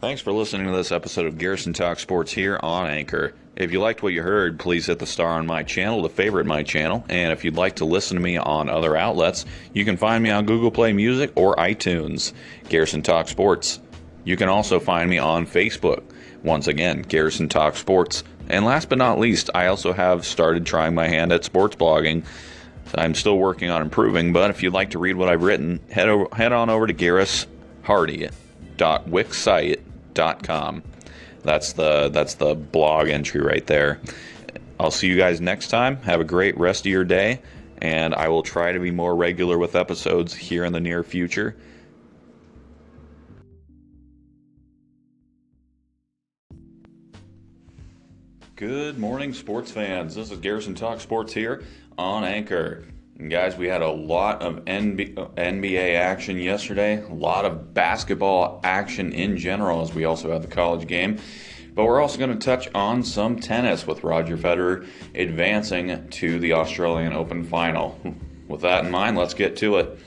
Thanks for listening to this episode of Garrison Talk Sports here on Anchor. If you liked what you heard, please hit the star on my channel to favorite my channel. And if you'd like to listen to me on other outlets, you can find me on Google Play Music or iTunes. Garrison Talk Sports. You can also find me on Facebook. Once again, Garrison Talk Sports. And last but not least, I also have started trying my hand at sports blogging. I'm still working on improving, but if you'd like to read what I've written, head, over, head on over to garrishardy.wixsite.com com. That's the that's the blog entry right there. I'll see you guys next time. Have a great rest of your day, and I will try to be more regular with episodes here in the near future. Good morning, sports fans. This is Garrison Talk Sports here on Anchor. Guys, we had a lot of NBA uh, action yesterday, a lot of basketball action in general, as we also had the college game. But we're also going to touch on some tennis with Roger Federer advancing to the Australian Open final. With that in mind, let's get to it.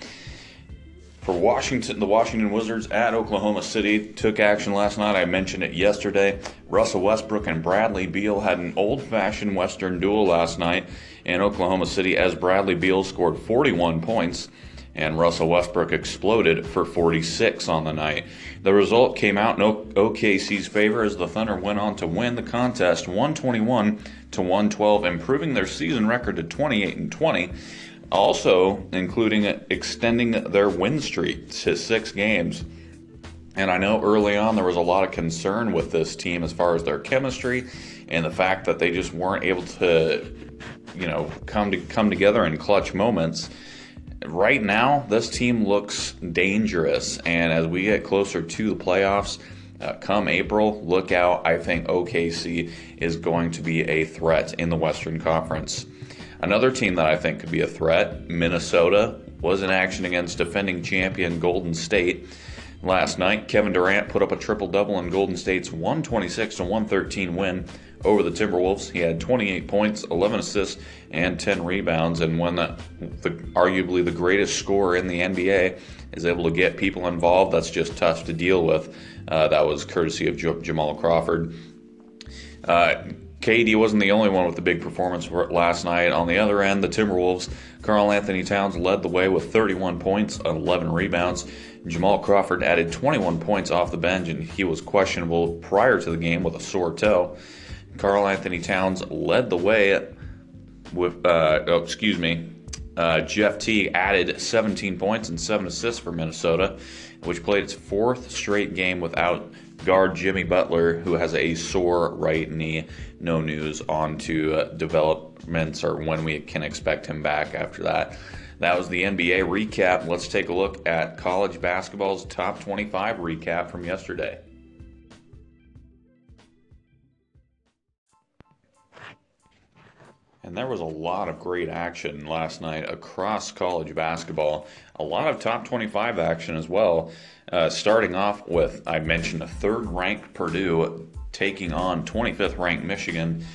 For Washington, the Washington Wizards at Oklahoma City took action last night. I mentioned it yesterday. Russell Westbrook and Bradley Beal had an old fashioned Western duel last night in Oklahoma City as Bradley Beal scored 41 points and Russell Westbrook exploded for 46 on the night. The result came out in OKC's favor as the Thunder went on to win the contest 121 to 112, improving their season record to 28 and 20 also including extending their win streak to six games. And I know early on there was a lot of concern with this team as far as their chemistry and the fact that they just weren't able to, you know, come to come together in clutch moments. Right now, this team looks dangerous, and as we get closer to the playoffs, uh, come April, look out. I think OKC is going to be a threat in the Western Conference. Another team that I think could be a threat, Minnesota, was in action against defending champion Golden State. Last night, Kevin Durant put up a triple double in Golden State's 126 to 113 win over the Timberwolves. He had 28 points, 11 assists, and 10 rebounds. And when the, the, arguably the greatest scorer in the NBA is able to get people involved, that's just tough to deal with. Uh, that was courtesy of Jamal Crawford. Uh, KD wasn't the only one with the big performance last night. On the other end, the Timberwolves, Karl-Anthony Towns led the way with 31 points and 11 rebounds. Jamal Crawford added 21 points off the bench, and he was questionable prior to the game with a sore toe. Karl-Anthony Towns led the way with, uh, oh, excuse me, uh, Jeff Teague added 17 points and 7 assists for Minnesota, which played its fourth straight game without guard Jimmy Butler, who has a sore right knee. No news on to uh, developments or when we can expect him back after that. That was the NBA recap. Let's take a look at college basketball's top 25 recap from yesterday. And there was a lot of great action last night across college basketball. A lot of top 25 action as well. Uh, starting off with, I mentioned a third ranked Purdue taking on 25th ranked Michigan.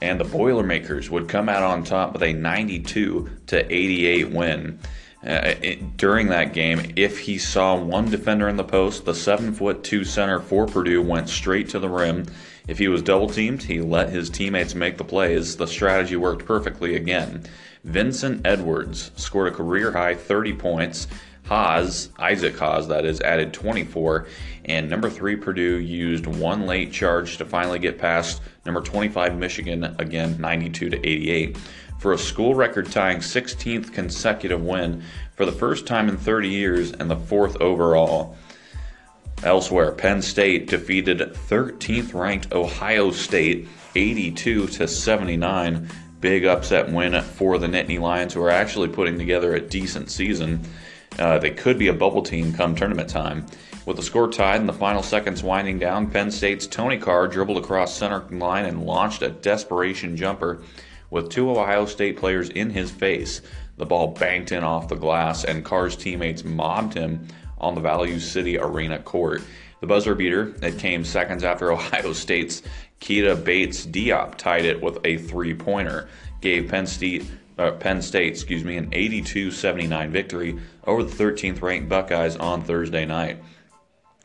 And the Boilermakers would come out on top with a 92 to 88 win. Uh, it, during that game, if he saw one defender in the post, the seven foot two center for Purdue went straight to the rim if he was double teamed, he let his teammates make the plays. The strategy worked perfectly again. Vincent Edwards scored a career high 30 points. Haas, Isaac Haas, that is, added 24. And number three, Purdue used one late charge to finally get past number 25, Michigan, again 92 to 88, for a school record tying 16th consecutive win for the first time in 30 years and the fourth overall. Elsewhere, Penn State defeated 13th ranked Ohio State 82 to 79. Big upset win for the Nittany Lions, who are actually putting together a decent season. Uh, they could be a bubble team come tournament time. With the score tied and the final seconds winding down, Penn State's Tony Carr dribbled across center line and launched a desperation jumper with two Ohio State players in his face. The ball banked in off the glass, and Carr's teammates mobbed him on the Value City Arena court. The buzzer beater that came seconds after Ohio State's Keita Bates Diop tied it with a three pointer, gave Penn State, uh, Penn State, excuse me, an 82-79 victory over the 13th ranked Buckeyes on Thursday night.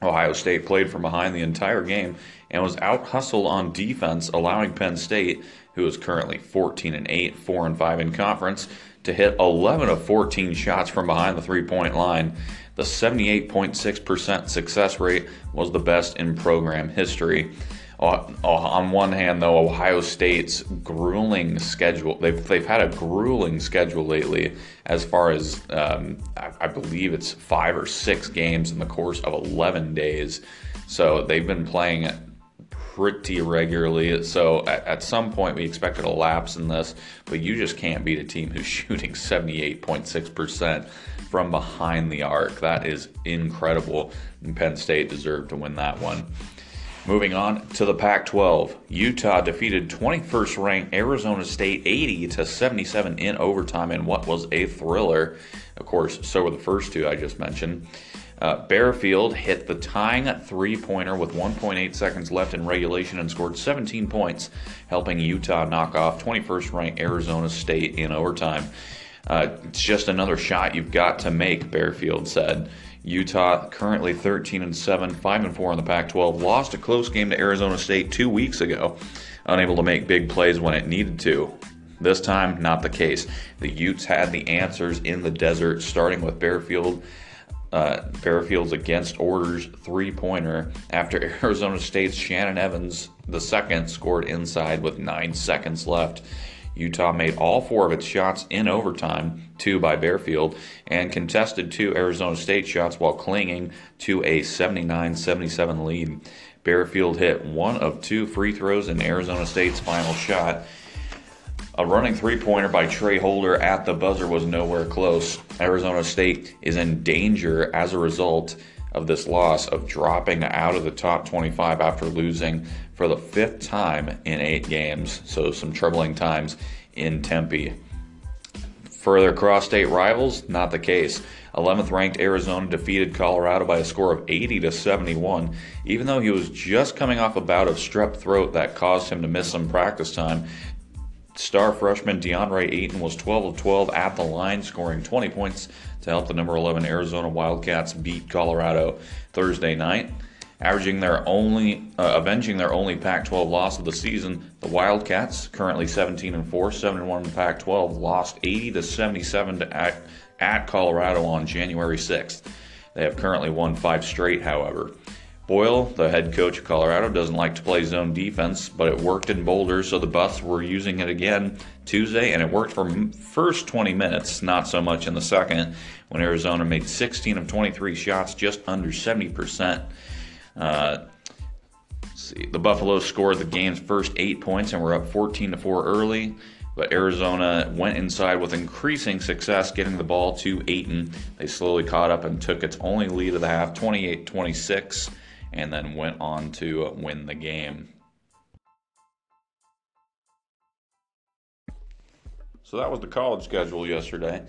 Ohio State played from behind the entire game and was out hustled on defense, allowing Penn State, who is currently 14 and 8, 4 and 5 in conference, to hit 11 of 14 shots from behind the three point line. The 78.6% success rate was the best in program history. Uh, uh, on one hand, though, Ohio State's grueling schedule, they've, they've had a grueling schedule lately as far as um, I, I believe it's five or six games in the course of 11 days. So they've been playing pretty regularly. So at, at, some point, we expected a lapse in this, but you just can't beat a team who's shooting 78.6% from behind the arc. That is incredible. And Penn State deserved to win that one. Moving on to the Pac 12, Utah defeated 21st ranked Arizona State 80 to 77 in overtime in what was a thriller. Of course, so were the first two I just mentioned. Uh, Barefield hit the tying three pointer with 1.8 seconds left in regulation and scored 17 points, helping Utah knock off 21st ranked Arizona State in overtime. Uh, it's just another shot you've got to make, Barefield said. Utah currently 13 and 7, 5 and 4 in the Pac-12. Lost a close game to Arizona State 2 weeks ago, unable to make big plays when it needed to. This time, not the case. The Utes had the answers in the desert, starting with Barefield. Uh, Barefield's against orders three pointer after Arizona State's Shannon Evans II scored inside with nine seconds left. Utah made all four of its shots in overtime, two by Barefield, and contested two Arizona State shots while clinging to a 79 77 lead. Barefield hit one of two free throws in Arizona State's final shot. A running three pointer by Tra Holder at the buzzer was nowhere close. Arizona State is in danger as a result of this loss of dropping out of the top 25 after losing for the fifth time in eight games. So, some troubling times in Tempe. Further cross state rivals, not the case. 11th ranked Arizona defeated Colorado by a score of 80 to 71, even though he was just coming off a bout of strep throat that caused him to miss some practice time. Star freshman DeAndre Ayton was 12 of 12 at the line, scoring 20 points to help the number 11 Arizona Wildcats beat Colorado Thursday night. Averaging their only, uh, avenging their only Pac-12 loss of the season, the Wildcats, currently 17 and 4, 7 and 1 in Pac-12, lost 80 to 77 to at, at Colorado on January 6th. They have currently won five straight, however. Boyle, the head coach of Colorado, doesn't like to play zone defense, but it worked in Boulder, so the Buffs were using it again Tuesday, and it worked for first 20 minutes, not so much in the second, when Arizona made 16 of 23 shots, just under 70%. Uh, see, the Buffaloes scored the game's first eight points and were up 14 to 4 early. But Arizona went inside with increasing success getting the ball to Ayton. They slowly caught up and took its only lead of the half, 28 26 and then went on to win the game. So that was the college schedule yesterday.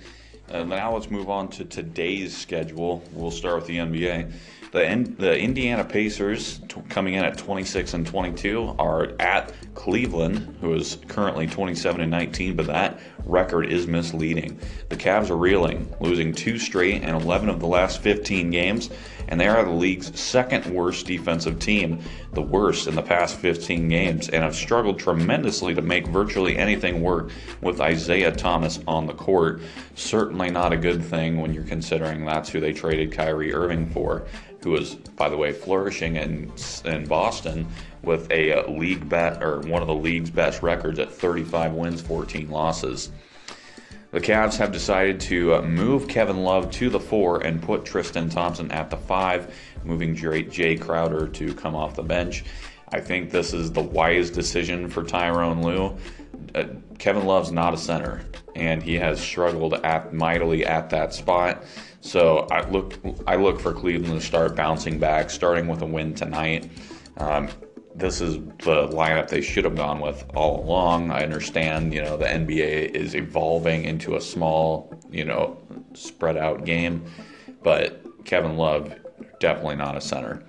And now let's move on to today's schedule. We'll start with the NBA. The, the Indiana Pacers, t- coming in at 26 and 22, are at Cleveland, who is currently 27 and 19, but that record is misleading. The Cavs are reeling, losing two straight and 11 of the last 15 games, and they are the league's second worst defensive team, the worst in the past 15 games, and have struggled tremendously to make virtually anything work with Isaiah Thomas on the court. Certainly not a good thing when you're considering that's who they traded Kyrie Irving for who is, by the way, flourishing in in Boston with a uh, league bet or one of the league's best records at 35 wins, 14 losses. The Cavs have decided to uh, move Kevin Love to the four and put Tristan Thompson at the five, moving Jae Crowder to come off the bench. I think this is the wise decision for Tyronn Lue. Uh, Kevin Love's not a center, and he has struggled at mightily at that spot. So I look I look for Cleveland to start bouncing back, starting with a win tonight. Um, this is the lineup they should have gone with all along. I understand, you know, the NBA is evolving into a small, you know, spread out game, but Kevin Love definitely not a center.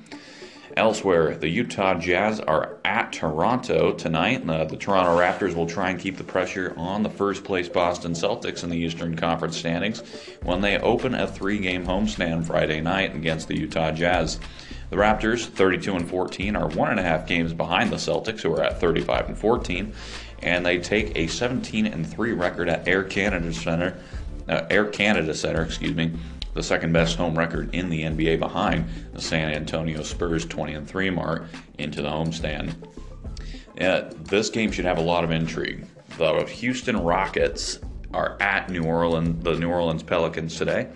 Elsewhere, the Utah Jazz are at Toronto tonight. Uh, the Toronto Raptors will try and keep the pressure on the first place Boston Celtics in the Eastern Conference standings when they open a three game homestand Friday night against the Utah Jazz. The Raptors, 32 and 14, are one and a half games behind the Celtics, who are at 35 and 14, and they take a 17 and 3 record at Air Canada Center. Uh, Air Canada Center, excuse me, the second best home record in the NBA behind the San Antonio Spurs 20 and 3 mark into the homestand. Uh, this game should have a lot of intrigue. The Houston Rockets are at New Orleans, the New Orleans Pelicans today.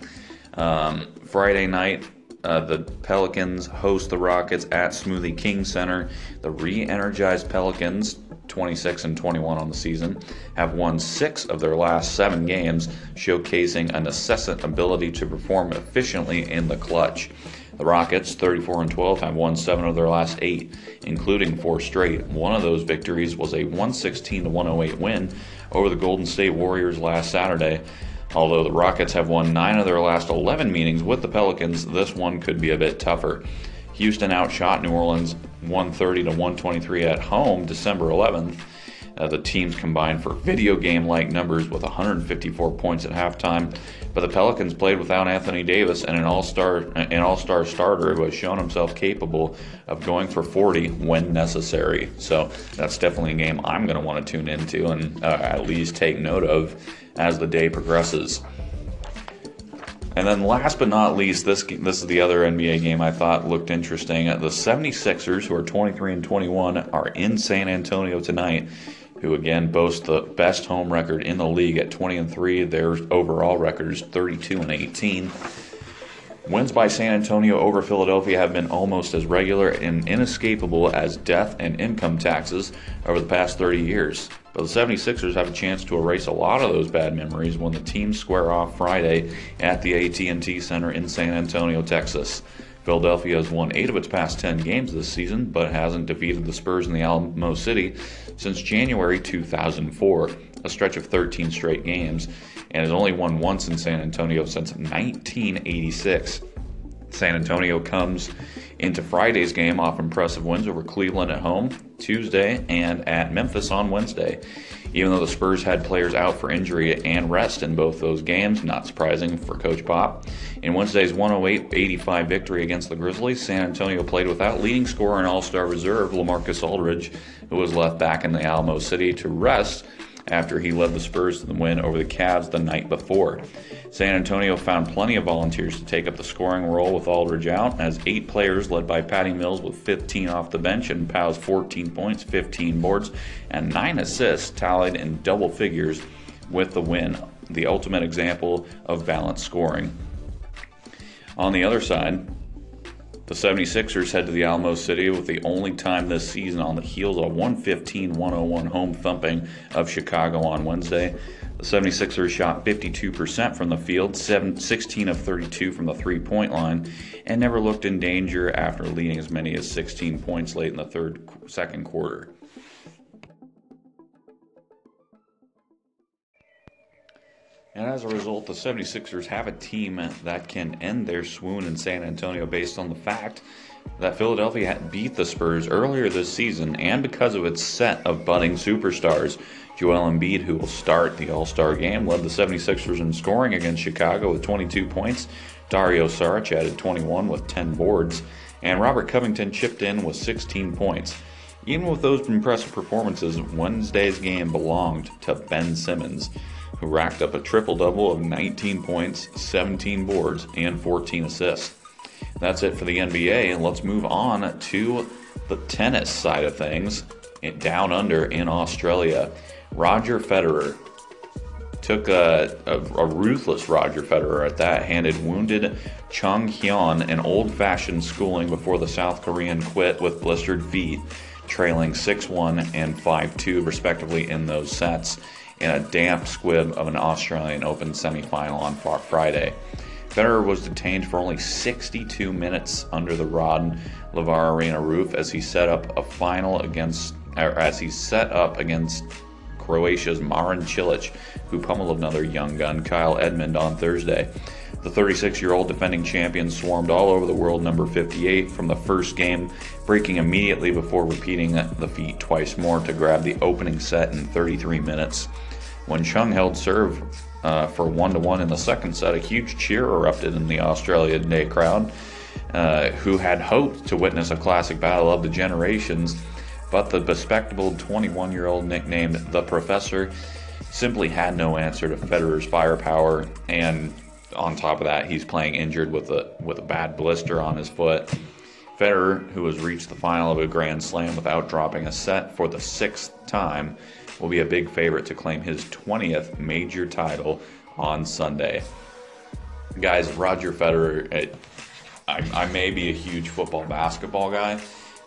Um, Friday night, uh, the Pelicans host the Rockets at Smoothie King Center. The re-energized Pelicans 26 and 21 on the season, have won six of their last seven games, showcasing an incessant ability to perform efficiently in the clutch. The Rockets, 34 and 12, have won seven of their last eight, including four straight. One of those victories was a 116 to 108 win over the Golden State Warriors last Saturday. Although the Rockets have won nine of their last 11 meetings with the Pelicans, this one could be a bit tougher. Houston outshot New Orleans 130 to 123 at home December 11th. Uh, the teams combined for video game like numbers with 154 points at halftime. But the Pelicans played without Anthony Davis and an all-star an all-star starter who has shown himself capable of going for 40 when necessary. So that's definitely a game I'm going to want to tune into and uh, at least take note of as the day progresses. And then last but not least, this this is the other NBA game I thought looked interesting. The 76ers, who are 23 and 21, are in San Antonio tonight, who again boast the best home record in the league at 20 and 3. Their overall record is 32 and 18. Wins by San Antonio over Philadelphia have been almost as regular and inescapable as death and income taxes over the past 30 years. But the 76ers have a chance to erase a lot of those bad memories when the teams square off Friday at the AT&T Center in San Antonio, Texas. Philadelphia has won 8 of its past 10 games this season, but hasn't defeated the Spurs in the Alamo City since January 2004, a stretch of 13 straight games and has only won once in San Antonio since 1986. San Antonio comes into Friday's game off impressive wins over Cleveland at home Tuesday and at Memphis on Wednesday. Even though the Spurs had players out for injury and rest in both those games, not surprising for Coach Pop. In Wednesday's 108 85 victory against the Grizzlies, San Antonio played without leading scorer and all star reserve Lamarcus Aldridge, who was left back in the Alamo City to rest after he led the Spurs to the win over the Cavs the night before. San Antonio found plenty of volunteers to take up the scoring role with Aldridge out, as eight players led by Patty Mills with 15 off the bench and Pau's 14 points, 15 boards, and 9 assists tallied in double figures with the win, the ultimate example of balanced scoring. On the other side, the 76ers head to the Alamo City with the only time this season on the heels of a 115 101 home thumping of Chicago on Wednesday. The 76ers shot 52% from the field, 7, 16 of 32 from the three point line, and never looked in danger after leading as many as 16 points late in the third second quarter. And as a result, the 76ers have a team that can end their swoon in San Antonio based on the fact that Philadelphia beat the Spurs earlier this season and because of its set of budding superstars. Joel Embiid, who will start the All Star game, led the 76ers in scoring against Chicago with 22 points. Dario Saric added 21 with 10 boards, and Robert Covington chipped in with 16 points. Even with those impressive performances, Wednesday's game belonged to Ben Simmons who racked up a triple double of 19 points, 17 boards, and 14 assists. That's it for the NBA, and let's move on to the tennis side of things. Down under in Australia, Roger Federer took a, a, a, ruthless Roger Federer at that, handed wounded Chung Hyeon an old fashioned schooling before the South Korean quit with blistered feet, trailing 6 1 and 5 2, respectively, in those sets in a damp squib of an Australian Open semifinal on Friday. Federer was detained for only 62 minutes under the Rod Laver Arena roof as he set up a final against, as he set up against Croatia's Marin Cilic, who pummeled another young gun, Kyle Edmund, on Thursday. The 36 year old defending champion swarmed all over the world number 58 from the first game, breaking immediately before repeating the feat twice more to grab the opening set in 33 minutes. When Chung held serve uh, for one to one in the second set, a huge cheer erupted in the Australia Day crowd uh, who had hoped to witness a classic battle of the generations, but the bespectacled 21 year old nicknamed the Professor simply had no answer to Federer's firepower, and on top of that, he's playing injured with a with a bad blister on his foot. Federer, who has reached the final of a Grand Slam without dropping a set for the sixth time, will be a big favorite to claim his 20th major title on Sunday. Guys, Roger Federer, it, I, I may be a huge football basketball guy,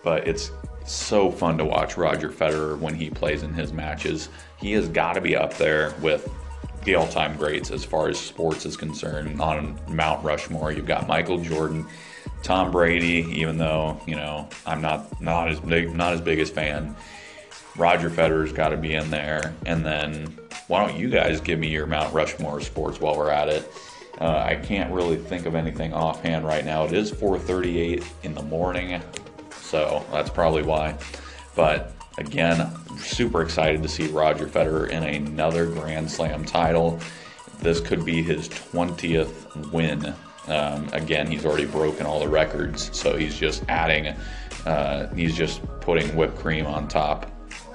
but it's so fun to watch Roger Federer when he plays in his matches. He has got to be up there with the all-time greats as far as sports is concerned. On Mount Rushmore, you've got Michael Jordan, Tom Brady. Even though you know I'm not not as big not as big as fan, Roger Federer's got to be in there. And then why don't you guys give me your Mount Rushmore sports while we're at it? Uh, I can't really think of anything offhand right now. It is 4:38 in the morning, so that's probably why. But again, super excited to see Roger Federer in another Grand Slam title. This could be his 20th win. Um, again, he's already broken all the records, so he's just adding, uh, he's just putting whipped cream on top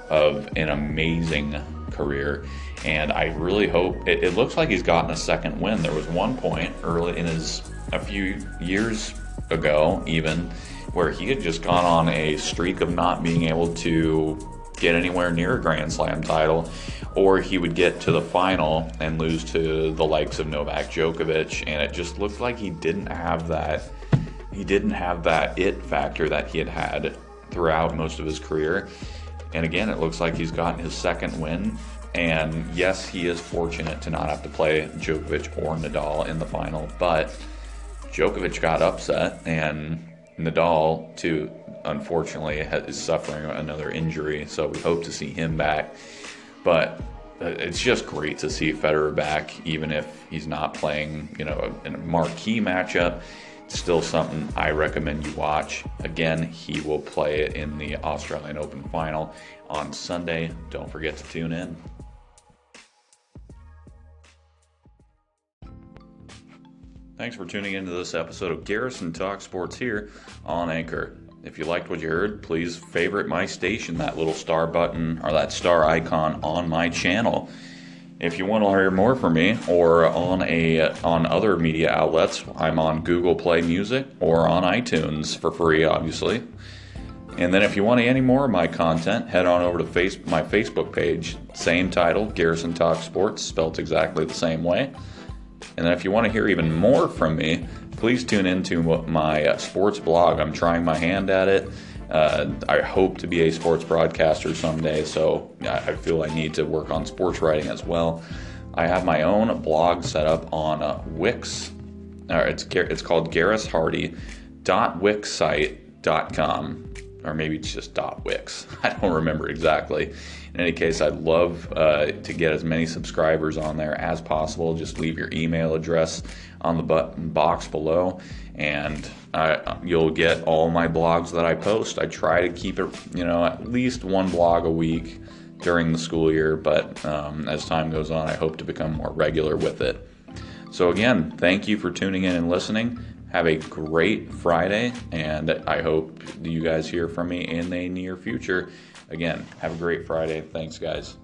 of an amazing career. And I really hope it, it looks like he's gotten a second win. There was one point early in his, a few years ago, even, where he had just gone on a streak of not being able to get anywhere near a Grand Slam title, or he would get to the final and lose to the likes of Novak Djokovic, and it just looked like he didn't have that. He didn't have that it factor that he had had throughout most of his career. And again, it looks like he's gotten his second win. And yes, he is fortunate to not have to play Djokovic or Nadal in the final, but Djokovic got upset, and Nadal, too, unfortunately, is suffering another injury. So we hope to see him back. But uh, it's just great to see Federer back, even if he's not playing, you know, in a marquee matchup. Still something I recommend you watch. Again, he will play it in the Australian Open final on Sunday. Don't forget to tune in. Thanks for tuning into this episode of Garrison Talk Sports here on Anchor. If you liked what you heard, please favorite my station, that little star button or that star icon on my channel. If you want to hear more from me or on a on other media outlets, I'm on Google Play Music or on iTunes for free, obviously. And then if you want any more of my content, head on over to face, my Facebook page, same title, Garrison Talk Sports, spelled exactly the same way. And then if you want to hear even more from me, please tune into my uh, sports blog. I'm trying my hand at it. Uh, I hope to be a sports broadcaster someday, so I feel I need to work on sports writing as well. I have my own blog set up on uh, Wix. Uh, it's it's called garrishardy.wixsite.com or maybe it's just dot .wix. I don't remember exactly. In any case, I'd love uh, to get as many subscribers on there as possible. Just leave your email address on the button box below, and uh, you'll get all my blogs that I post. I try to keep it, you know, at least one blog a week during the school year, but um, as time goes on, I hope to become more regular with it. So, again, thank you for tuning in and listening. Have a great Friday, and I hope you guys hear from me in the near future. Again, have a great Friday. Thanks, guys.